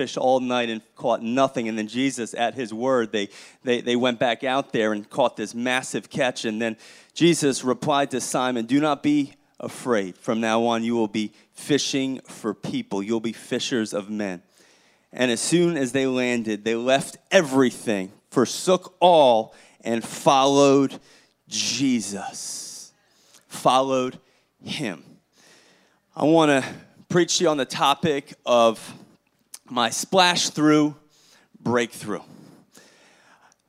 fish all night and caught nothing. And then Jesus, at his word, they, they, they went back out there and caught this massive catch. And then Jesus replied to Simon, Do not be afraid. From now on, you will be fishing for people, you'll be fishers of men. And as soon as they landed, they left everything, forsook all, and followed Jesus. Followed him. I want to preach to you on the topic of my splash through breakthrough.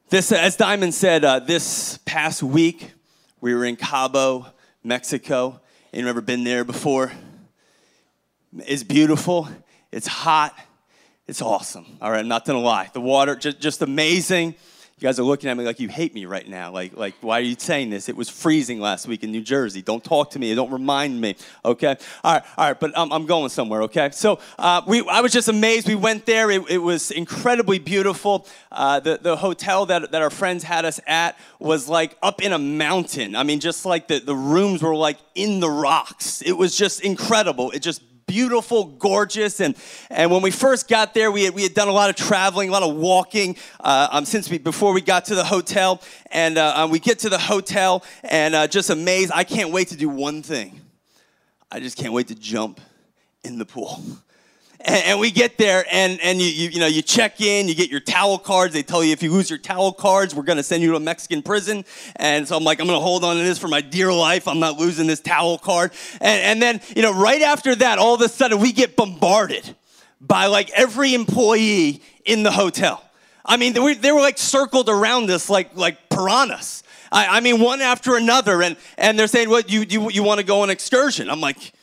This, as Diamond said, uh, this past week we were in Cabo, Mexico. You've never been there before? It's beautiful. It's hot. It's awesome. All right, I'm not gonna lie. The water, just, just amazing. You guys are looking at me like you hate me right now. Like, like, why are you saying this? It was freezing last week in New Jersey. Don't talk to me. Don't remind me. Okay. All right. All right. But I'm going somewhere. Okay. So uh, we, I was just amazed. We went there. It, it was incredibly beautiful. Uh, the the hotel that that our friends had us at was like up in a mountain. I mean, just like the the rooms were like in the rocks. It was just incredible. It just beautiful, gorgeous. And, and when we first got there, we had, we had done a lot of traveling, a lot of walking uh, um, since we, before we got to the hotel. And uh, um, we get to the hotel and uh, just amazed. I can't wait to do one thing. I just can't wait to jump in the pool. And, and, we get there and, and you, you, you, know, you check in, you get your towel cards. They tell you if you lose your towel cards, we're going to send you to a Mexican prison. And so I'm like, I'm going to hold on to this for my dear life. I'm not losing this towel card. And, and then, you know, right after that, all of a sudden we get bombarded by like every employee in the hotel. I mean, they were, they were like circled around us like, like piranhas. I, I mean, one after another. And, and they're saying, what, you, you, you want to go on an excursion? I'm like,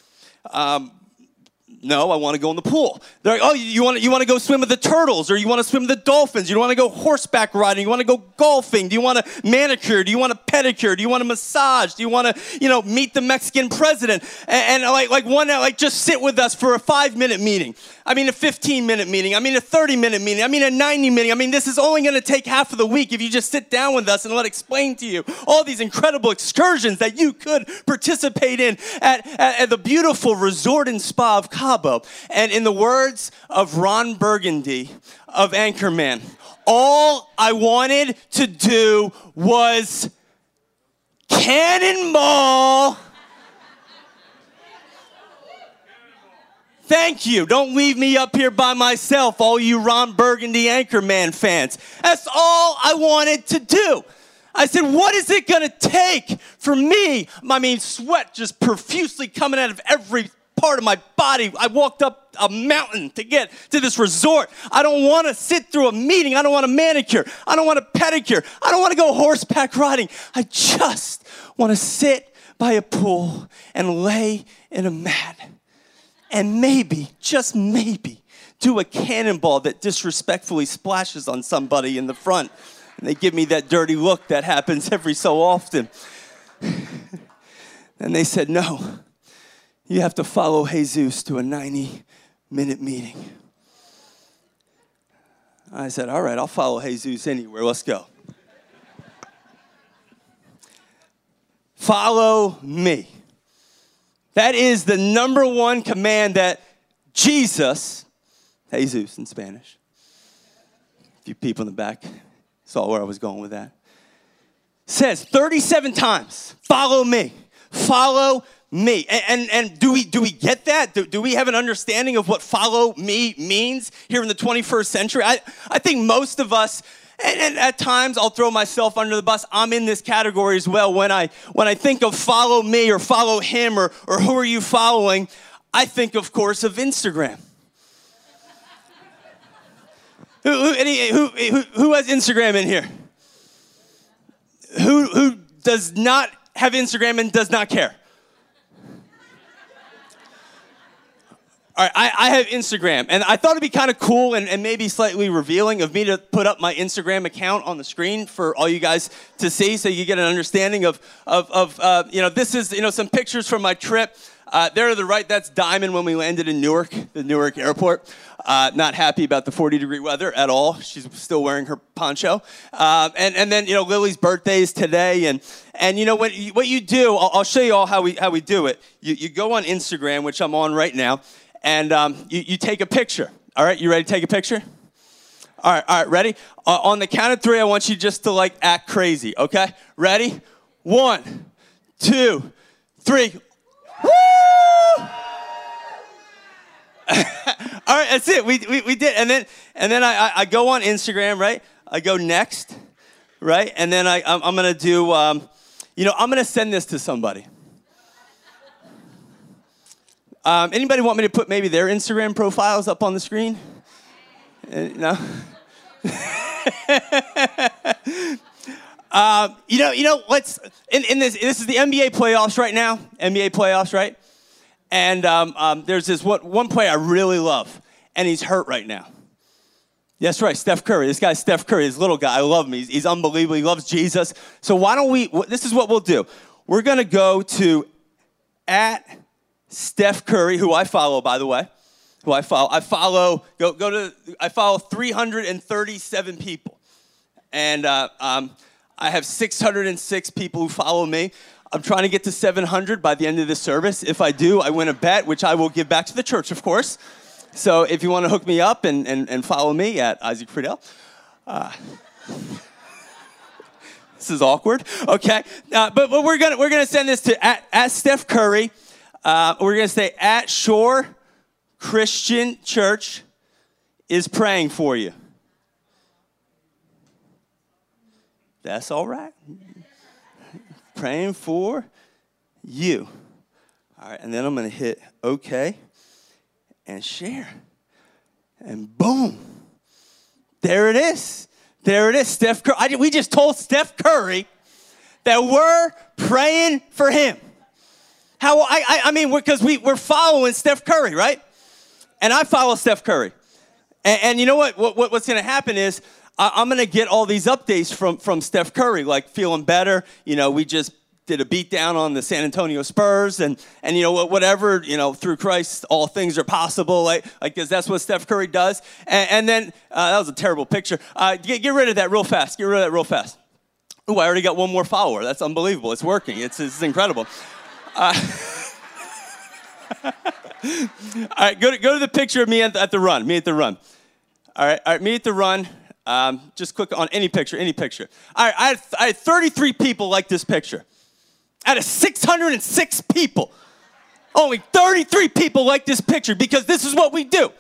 um, no, I want to go in the pool. They're like, oh, you want to, you want to go swim with the turtles, or you want to swim with the dolphins? You want to go horseback riding? You want to go golfing? Do you want to manicure? Do you want a pedicure? Do you want a massage? Do you want to, you know, meet the Mexican president? And, and like, like one, like just sit with us for a five minute meeting. I mean, a 15 minute meeting. I mean, a 30 minute meeting. I mean, a 90 minute. I mean, this is only going to take half of the week if you just sit down with us and let explain to you all these incredible excursions that you could participate in at, at, at the beautiful resort and spa of Cabo. And in the words of Ron Burgundy of Anchorman, all I wanted to do was cannonball Thank you. Don't leave me up here by myself, all you Ron Burgundy Anchorman fans. That's all I wanted to do. I said, what is it going to take for me? I mean, sweat just profusely coming out of every part of my body. I walked up a mountain to get to this resort. I don't want to sit through a meeting. I don't want a manicure. I don't want a pedicure. I don't want to go horseback riding. I just want to sit by a pool and lay in a mat and maybe, just maybe, do a cannonball that disrespectfully splashes on somebody in the front. And they give me that dirty look that happens every so often. and they said, No, you have to follow Jesus to a 90 minute meeting. I said, All right, I'll follow Jesus anywhere. Let's go. follow me. That is the number one command that Jesus, Jesus in Spanish, a few people in the back saw where I was going with that, says 37 times, follow me, follow me. And, and, and, do, we, do we get that? Do, do we have an understanding of what follow me means here in the 21st century? I, I think most of us and, and, at times I'll throw myself under the bus. I'm in this category as well. When I when I think of follow me or follow him or or who are you following, I think of course of Instagram. who, who, any, who, who, who has Instagram in here? Who who does not have Instagram and does not care? All right, I, I, have Instagram, and I thought it'd be kind of cool and, and, maybe slightly revealing of me to put up my Instagram account on the screen for all you guys to see, so you get an understanding of, of, of uh, you know, this is, you know, some pictures from my trip. Uh, there to the right, that's Diamond when we landed in Newark, the Newark airport. Uh, not happy about the 40 degree weather at all. She's still wearing her poncho. Uh, and, and then, you know, Lily's birthday is today. And, and you know, what you, what you do, I'll, I'll show you all how we, how we do it. You, you go on Instagram, which I'm on right now, and um, you, you take a picture. All right, you ready to take a picture? All right, all right, ready? Uh, on the count of three, I want you just to like act crazy, okay? Ready? One, two, three. Woo! all right, that's it. We, we, we did. And then, and then I, I, I go on Instagram, right? I go next, right? And then I, I'm, I'm going to do, um, you know, I'm going to send this to somebody. Um, anybody want me to put maybe their Instagram profiles up on the screen? Uh, no? uh, you know, you know what's in, in this? This is the NBA playoffs right now. NBA playoffs, right? And um, um, there's this one, one player I really love, and he's hurt right now. That's right, Steph Curry. This guy's Steph Curry, this little guy. I love him. He's, he's unbelievable. He loves Jesus. So why don't we? This is what we'll do. We're gonna go to at Steph Curry, who I follow, by the way. Who I follow. I follow. Go go to. I follow 337 people, and uh, um, I have 606 people who follow me. I'm trying to get to 700 by the end of this service. If I do, I win a bet, which I will give back to the church, of course. So if you want to hook me up and, and, and follow me at Isaac Friedel. Uh, this is awkward. Okay. Uh, but, but we're going to we're gonna send this to at, at Steph Curry. Uh, we're going to say at Shore Christian Church is praying for you. That's all right praying for you. All right, and then I'm going to hit OK and share. And boom, there it is. There it is. Steph Curry. I, we just told Steph Curry that we're praying for him. How I, I, I mean, because we, we're following Steph Curry, right? And I follow Steph Curry. And, and you know what? what what's going to happen is I, going to get all these updates from, from Steph Curry, like feeling better. You know, we just did a beat down on the San Antonio Spurs and and you know whatever you know through Christ all things are possible like like because that's what Steph Curry does and, and then uh, that was a terrible picture uh, get, get rid of that real fast get rid of that real fast Ooh, I already got one more follower that's unbelievable it's working it's, it's incredible all right go to, go to the picture of me at the, at the run me at the run all right all right me at the run um, just click on any picture, any picture. All right, I had, I had 33 people like this picture. Out of 606 people, only 33 people like this picture because this is what we do.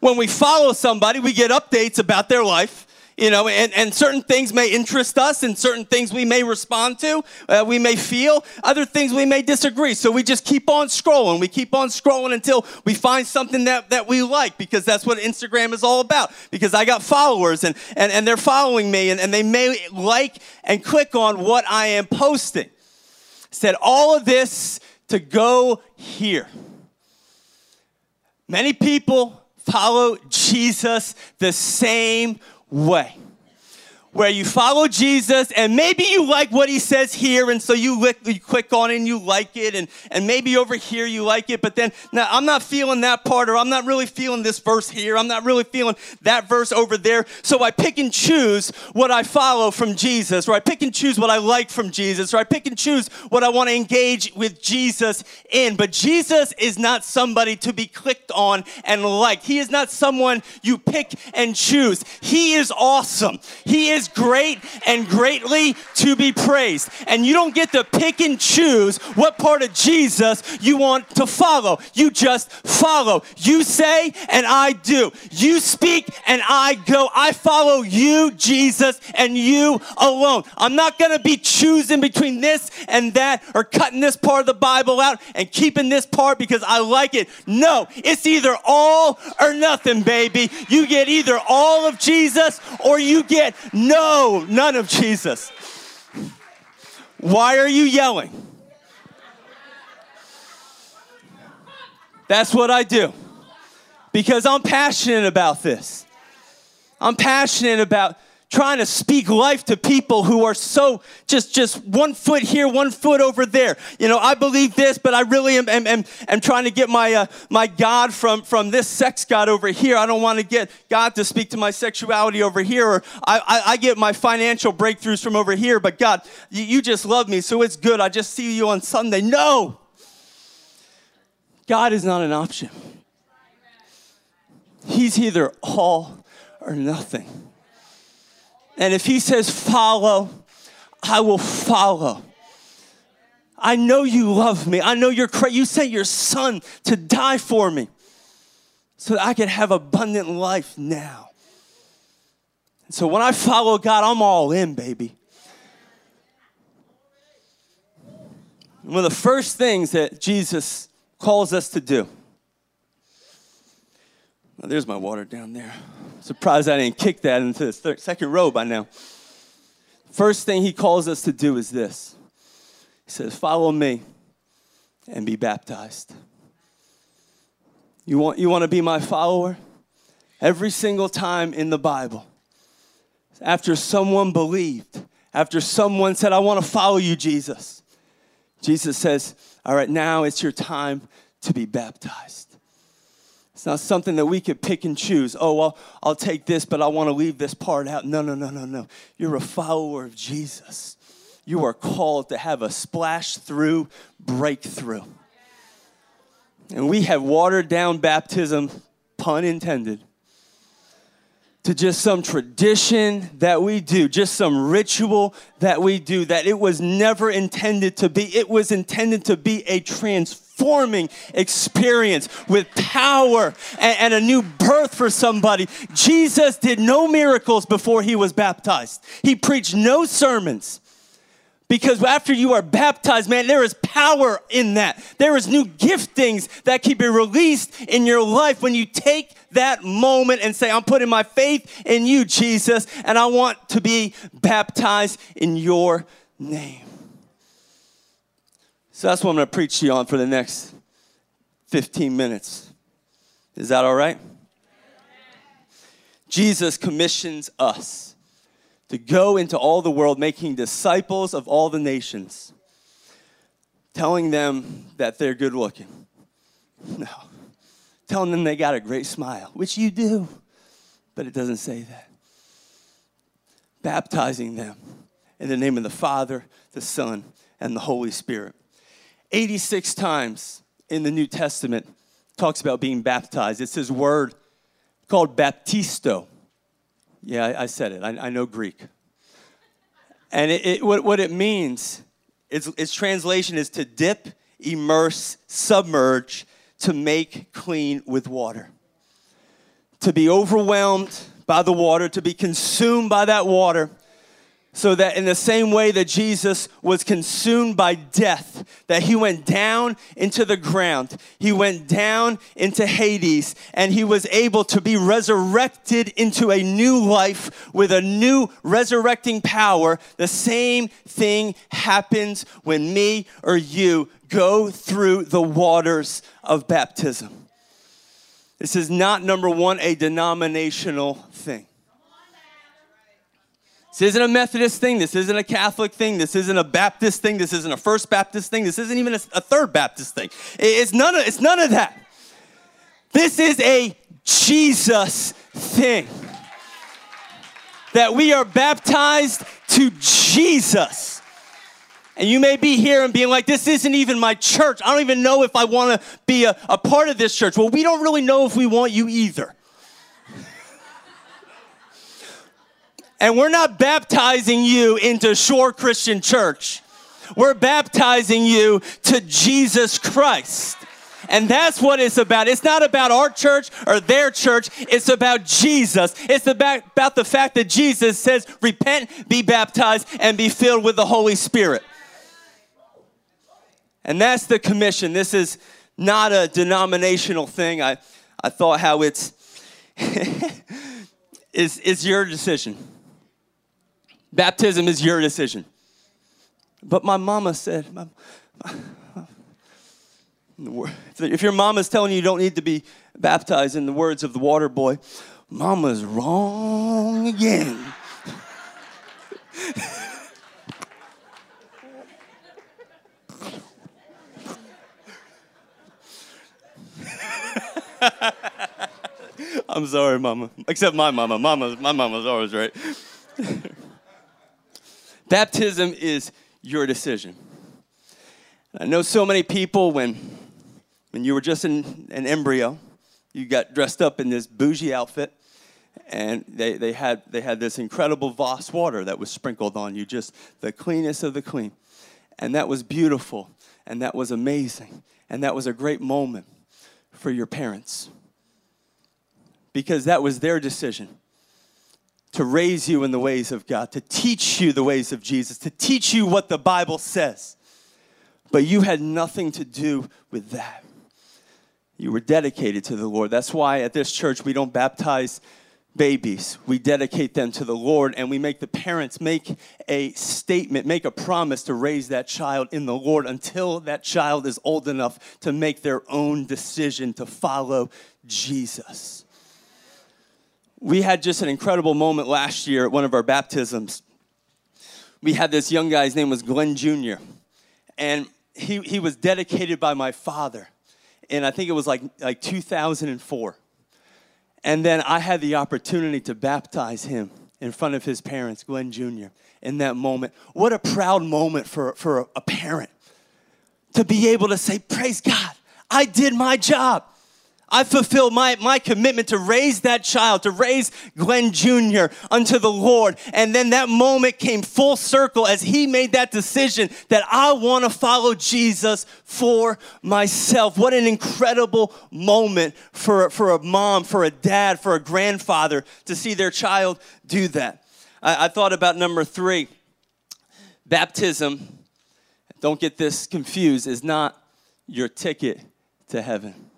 When we follow somebody, we get updates about their life you know, and, and certain things may interest us, and certain things we may respond to, uh, we may feel, other things we may disagree. So we just keep on scrolling. We keep on scrolling until we find something that, that we like, because that's what Instagram is all about. Because I got followers, and, and, and they're following me, and, and they may like and click on what I am posting. Said all of this to go here. Many people follow Jesus the same way where you follow Jesus and maybe you like what he says here and so you, lick, you click on it and you like it and, and maybe over here you like it but then now I'm not feeling that part or I'm not really feeling this verse here I'm not really feeling that verse over there so I pick and choose what I follow from Jesus or I pick and choose what I like from Jesus or I pick and choose what I want to engage with Jesus in but Jesus is not somebody to be clicked on and liked he is not someone you pick and choose he is awesome he is is great and greatly to be praised. And you don't get to pick and choose what part of Jesus you want to follow. You just follow. You say and I do. You speak and I go. I follow you, Jesus, and you alone. I'm not going to be choosing between this and that or cutting this part of the Bible out and keeping this part because I like it. No, it's either all or nothing, baby. You get either all of Jesus or you get no no, none of Jesus. Why are you yelling? That's what I do. Because I'm passionate about this. I'm passionate about trying to speak life to people who are so just just one foot here, one foot over there. You know, I believe this, but I really am, am, am, am trying to get my uh, my God from from this sex God over here. I don't want to get God to speak to my sexuality over here, or I, I, I get my financial breakthroughs from over here. But God, you, you just love me, so it's good. I just see you on Sunday. No, God is not an option. He's either all or nothing. And if he says follow, I will follow. I know you love me. I know you're cra- you sent your son to die for me so that I could have abundant life now. And so when I follow God, I'm all in, baby. One of the first things that Jesus calls us to do. Well, there's my water down there. Surprised I didn't kick that into the third, second row by now. First thing he calls us to do is this He says, Follow me and be baptized. You want, you want to be my follower? Every single time in the Bible, after someone believed, after someone said, I want to follow you, Jesus, Jesus says, All right, now it's your time to be baptized. It's not something that we could pick and choose. Oh, well, I'll take this, but I want to leave this part out. No, no, no, no, no. You're a follower of Jesus. You are called to have a splash through breakthrough. And we have watered down baptism, pun intended, to just some tradition that we do, just some ritual that we do, that it was never intended to be. It was intended to be a transforming experience with power and, and, a new birth for somebody. Jesus did no miracles before he was baptized, he preached no sermons. Because after you are baptized, man, there is power in that. There is new giftings that can be released in your life when you take that moment and say, I'm putting my faith in you, Jesus, and I want to be baptized in your name. So that's what I'm going to preach to you on for the next 15 minutes. Is that all right? Jesus commissions us to go into all the world, making disciples of all the nations, telling them that they're good looking. No. Telling them they got a great smile, which you do, but it doesn't say that. Baptizing them in the name of the Father, the Son, and the Holy Spirit. 86 times in the New Testament talks about being baptized. It's his word called baptisto. Yeah, I, I said it. I, I, know Greek. And it, it, what, what it means, its, its translation is to dip, immerse, submerge, to make clean with water. To be overwhelmed by the water, to be consumed by that water, so that in the same way that Jesus was consumed by death, that he went down into the ground, he went down into Hades, and he was able to be resurrected into a new life with a new resurrecting power. The same thing happens when me or you go through the waters of baptism. This is not, number one, a denominational thing. This isn't a Methodist thing. This isn't a Catholic thing. This isn't a Baptist thing. This isn't a First Baptist thing. This isn't even a, a Third Baptist thing. It's none, of, it's none of that. This is a Jesus thing. That we are baptized to Jesus. And you may be here and being like, this isn't even my church. I don't even know if I want to be a, a part of this church. Well, we don't really know if we want you either. And we're not baptizing you into Shore Christian Church. We're baptizing you to Jesus Christ. And that's what it's about. It's not about our church or their church. It's about Jesus. It's about, about the fact that Jesus says, repent, be baptized, and be filled with the Holy Spirit. And that's the commission. This is not a denominational thing. I, I thought how it's, it's, it's your decision. Baptism is your decision. But my mama said, my, my, if your mama's telling you you don't need to be baptized in the words of the water boy, mama's wrong again. I'm sorry, mama. Except my mama. Mama, my mama's always right. Baptism is your decision. I know so many people when, when you were just an, an embryo, you got dressed up in this bougie outfit, and they, they, had, they had this incredible Voss water that was sprinkled on you, just the cleanest of the clean. And that was beautiful, and that was amazing, and that was a great moment for your parents because that was their decision to raise you in the ways of God, to teach you the ways of Jesus, to teach you what the Bible says. But you had nothing to do with that. You were dedicated to the Lord. That's why at this church we don't baptize babies. We dedicate them to the Lord and we make the parents make a statement, make a promise to raise that child in the Lord until that child is old enough to make their own decision to follow Jesus. We had just an incredible moment last year at one of our baptisms. We had this young guy's name was Glenn Jr. And he, he was dedicated by my father. And I think it was like, like 2004 and then I had the opportunity to baptize him in front of his parents, Glenn Jr., in that moment. What a proud moment for, for a parent to be able to say, Praise God, I did my job. I fulfilled my, my commitment to raise that child, to raise Glenn Jr. unto the Lord. And then that moment came full circle as he made that decision that I want to follow Jesus for myself. What an incredible moment for, for a mom, for a dad, for a grandfather to see their child do that. I, I thought about number three baptism, don't get this confused, is not your ticket to heaven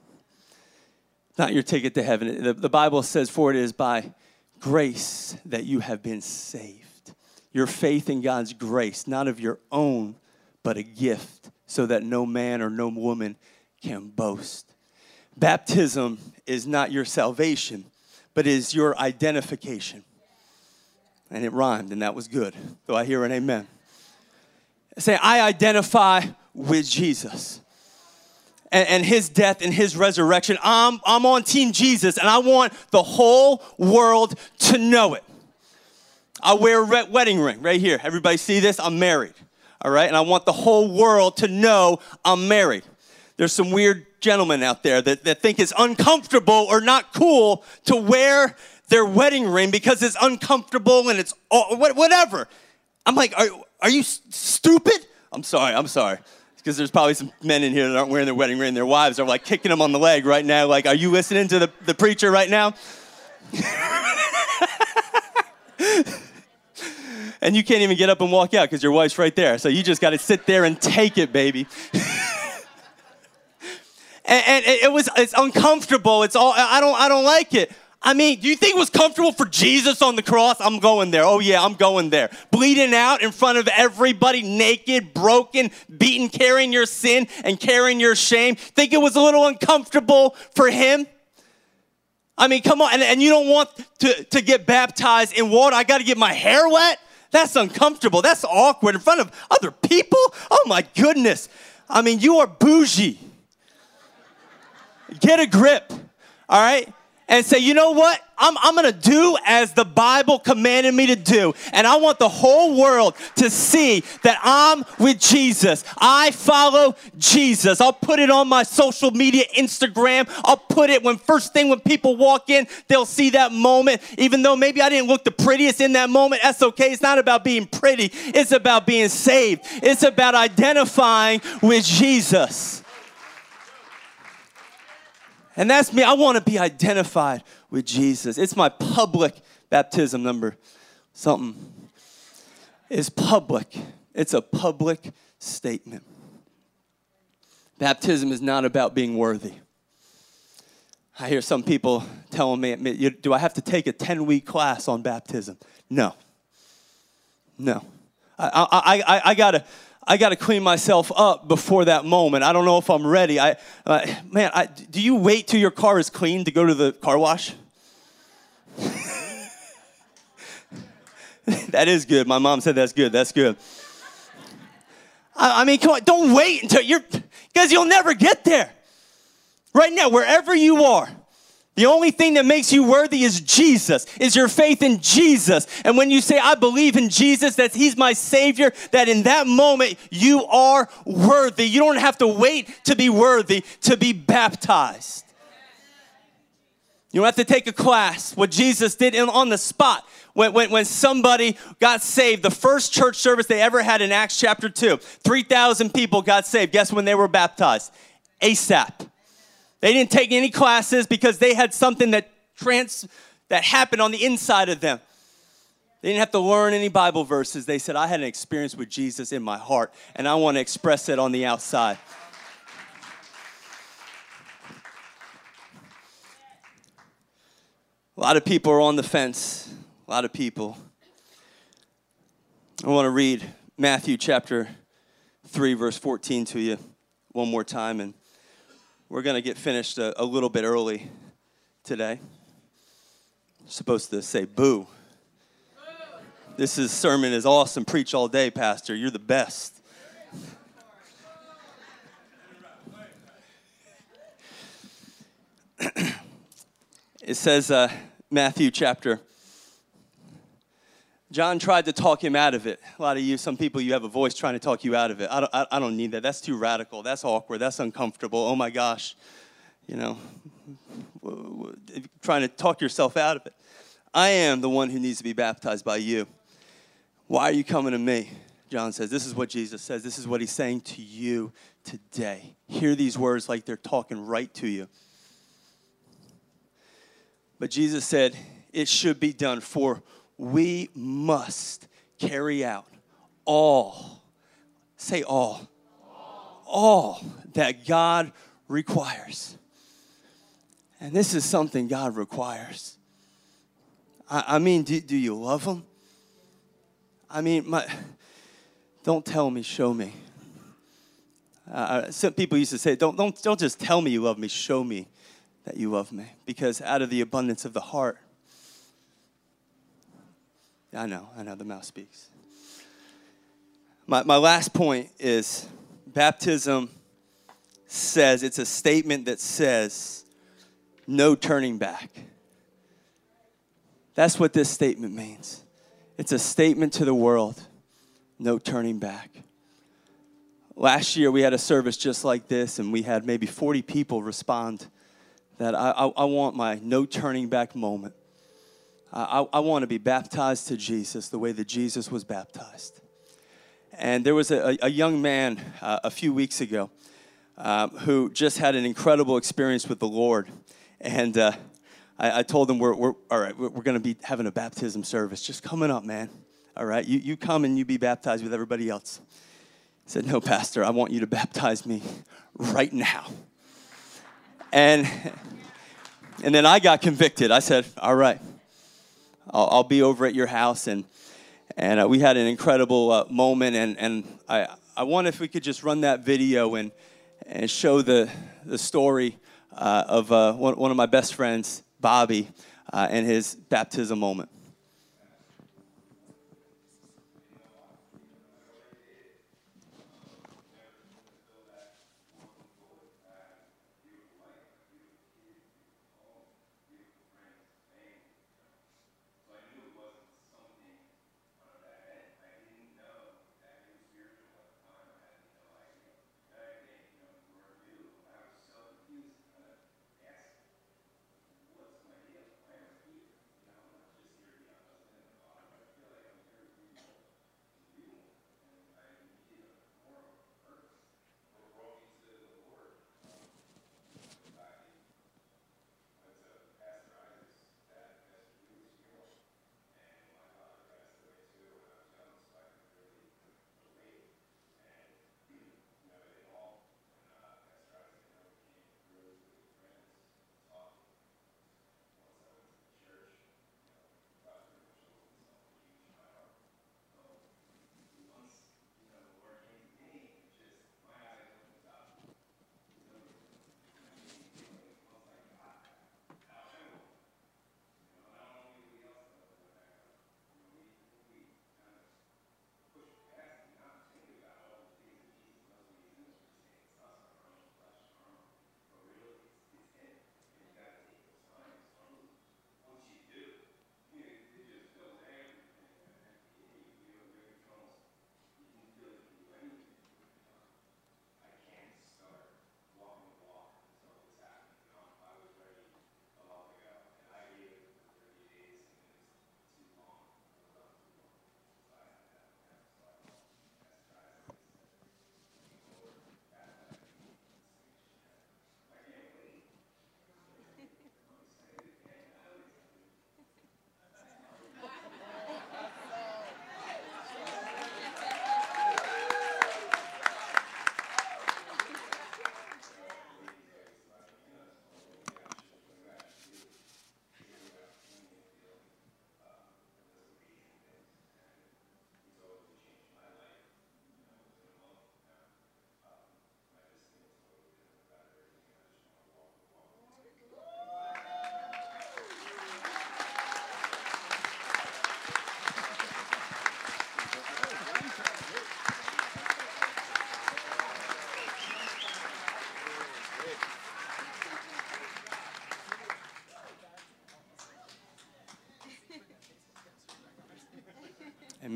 not your ticket to heaven. The, the Bible says, For it is by grace that you have been saved. Your faith in God's grace, not of your own, but a gift, so that no man or no woman can boast. Baptism is not your salvation, but is your identification. And it rhymed, and that was good. Do I hear an amen? Say, I identify with Jesus and, and, his death and his resurrection. I'm, I'm on Team Jesus, and I want the whole world to know it. I wear a wedding ring right here. Everybody see this? I'm married. All right? And I want the whole world to know I'm married. There's some weird gentlemen out there that, that think it's uncomfortable or not cool to wear their wedding ring because it's uncomfortable and it's whatever. I'm like, are, are you stupid? I'm sorry, I'm sorry because there's probably some men in here that aren't wearing their wedding ring. Their wives are like kicking them on the leg right now. Like, are you listening to the, the preacher right now? and you can't even get up and walk out because your wife's right there. So you just got to sit there and take it, baby. and, and, it was it's uncomfortable. It's all I don't I don't like it. I mean, do you think it was comfortable for Jesus on the cross? I'm going there. Oh, yeah, I'm going there. Bleeding out in front of everybody, naked, broken, beaten, carrying your sin and carrying your shame. Think it was a little uncomfortable for him? I mean, come on. And, and you don't want to, to get baptized in water. I got to get my hair wet? That's uncomfortable. That's awkward in front of other people. Oh, my goodness. I mean, you are bougie. Get a grip, all right? And say, you know what? I'm, I'm gonna do as the Bible commanded me to do. And I want the whole world to see that I'm with Jesus. I follow Jesus. I'll put it on my social media, Instagram. I'll put it when first thing when people walk in, they'll see that moment. Even though maybe I didn't look the prettiest in that moment, that's okay. It's not about being pretty, it's about being saved, it's about identifying with Jesus. And that's me. I want to be identified with Jesus. It's my public baptism number something. It's public. It's a public statement. Baptism is not about being worthy. I hear some people telling me, do I have to take a 10 week class on baptism? No. No. I, I, I, I got to I got to clean myself up before that moment. I don't know if I'm ready. I, uh, man, I, do you wait till your car is clean to go to the car wash? that is good. My mom said that's good. That's good. I, I mean, come on, don't wait until you're, because you'll never get there. Right now, wherever you are, the only thing that makes you worthy is Jesus, is your faith in Jesus. And when you say, I believe in Jesus, that He's my Savior, that in that moment you are worthy. You don't have to wait to be worthy to be baptized. You don't have to take a class. What Jesus did on the spot when, when, when somebody got saved, the first church service they ever had in Acts chapter 2, 3,000 people got saved. Guess when they were baptized? ASAP. They didn't take any classes because they had something that trans that happened on the inside of them. They didn't have to learn any Bible verses. They said, I had an experience with Jesus in my heart, and I want to express it on the outside. A lot of people are on the fence. A lot of people. I want to read Matthew chapter 3, verse 14 to you one more time, and we're going to get finished a, a little bit early today. supposed to say boo. This is, sermon is awesome. Preach all day, Pastor. You're the best. it says, uh, Matthew chapter. John tried to talk him out of it. A lot of you, some people, you have a voice trying to talk you out of it. I don't, I, I don't need that. That's too radical. That's awkward. That's uncomfortable. Oh my gosh. You know, trying to talk yourself out of it. I am the one who needs to be baptized by you. Why are you coming to me? John says, This is what Jesus says. This is what he's saying to you today. Hear these words like they're talking right to you. But Jesus said, It should be done, for we must carry out all, say all, all, all that God requires. And this is something God requires. I, I mean, do, do you love Him? I mean, my, don't tell me, show me. Uh, some people used to say, don't, don't, don't just tell me you love me, show me that you love me. Because out of the abundance of the heart, I know, I know, the mouth speaks. My, my last point is baptism says, it's a statement that says, no turning back. That's what this statement means. It's a statement to the world no turning back. Last year, we had a service just like this, and we had maybe 40 people respond that I, I, I want my no turning back moment. I, I, want to be baptized to Jesus the way that Jesus was baptized. And there was a, a young man uh, a few weeks ago uh, who just had an incredible experience with the Lord. And uh, I, I told him, we're, we're all right, we're, we're going to be having a baptism service just coming up, man. All right, you, you come and you be baptized with everybody else. He said, No, Pastor, I want you to baptize me right now. And, and then I got convicted. I said, All right, I'll, I'll be over at your house. And, and uh, we had an incredible uh, moment. And, and I, I wonder if we could just run that video and, and show the, the story uh, of uh, one, one of my best friends Bobby uh, and his baptism moment.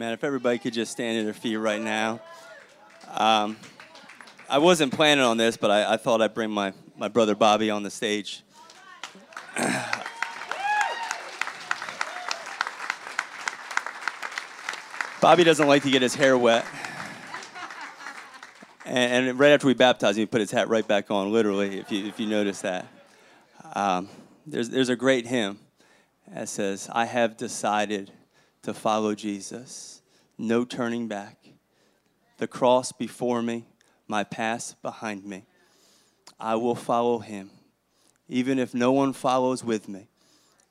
Amen. If everybody could just stand to their feet right now. Um, I wasn't planning on this, but I, I thought I'd bring my, my brother Bobby on the stage. Bobby doesn't like to get his hair wet. And, and right after we baptized him, he put his hat right back on, literally, if you, if you notice that. Um, there's, there's a great hymn that says, I have decided to follow Jesus, no turning back. The cross before me, my past behind me. I will follow him, even if no one follows with me.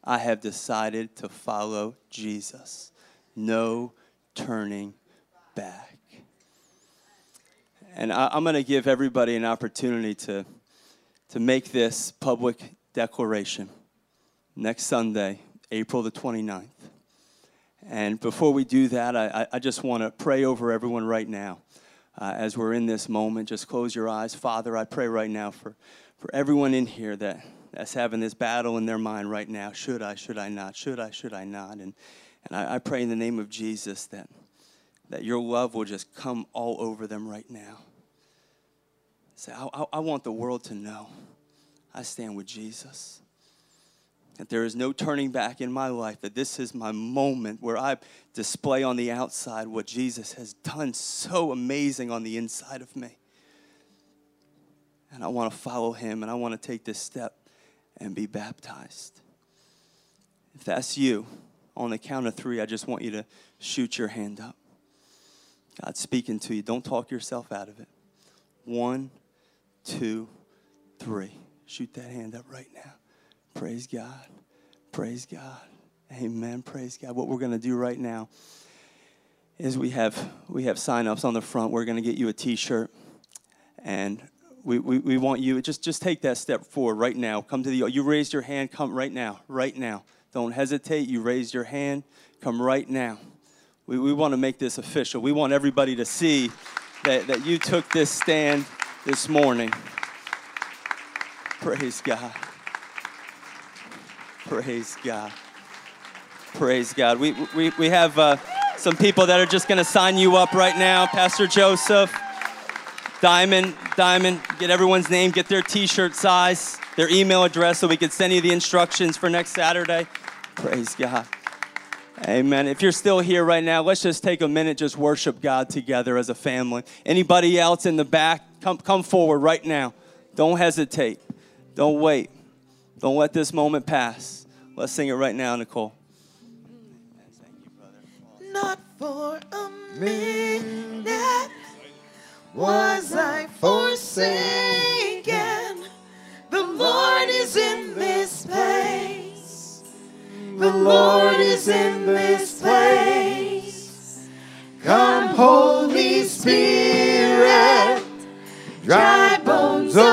I have decided to follow Jesus. No turning back. And I, am going to give everybody an opportunity to, to make this public declaration next Sunday, April the 29th. And before we do that, I, I just want to pray over everyone right now. Uh, as we're in this moment, just close your eyes. Father, I pray right now for, for everyone in here that, that's having this battle in their mind right now. Should I, should I not? Should I, should I not? And, and I, I pray in the name of Jesus that, that your love will just come all over them right now. Say, I, I, I want the world to know I stand with Jesus. That there is no turning back in my life, that this is my moment where I display on the outside what Jesus has done so amazing on the inside of me. And I want to follow him and I want to take this step and be baptized. If that's you, on the count of three, I just want you to shoot your hand up. God's speaking to you. Don't talk yourself out of it. One, two, three. Shoot that hand up right now. Praise God. Praise God. Amen. Praise God. What we're going to do right now is we have we have sign-ups on the front. We're going to get you a t-shirt. And we, we, we want you just just take that step forward right now. Come to the you raised your hand, come right now. Right now. Don't hesitate. You raised your hand. Come right now. We, we want to make this official. We want everybody to see that, that you took this stand this morning. Praise God. Praise God. Praise God. We, we, we have uh, some people that are just going to sign you up right now. Pastor Joseph, Diamond, Diamond, get everyone's name, get their t shirt size, their email address so we can send you the instructions for next Saturday. Praise God. Amen. If you're still here right now, let's just take a minute, just worship God together as a family. Anybody else in the back, come, come forward right now. Don't hesitate. Don't wait. Don't let this moment pass. Let's sing it right now, Nicole. Not for a minute was I forsaken. The Lord is in this place. The Lord is in this place. Come, Holy Spirit, dry bones.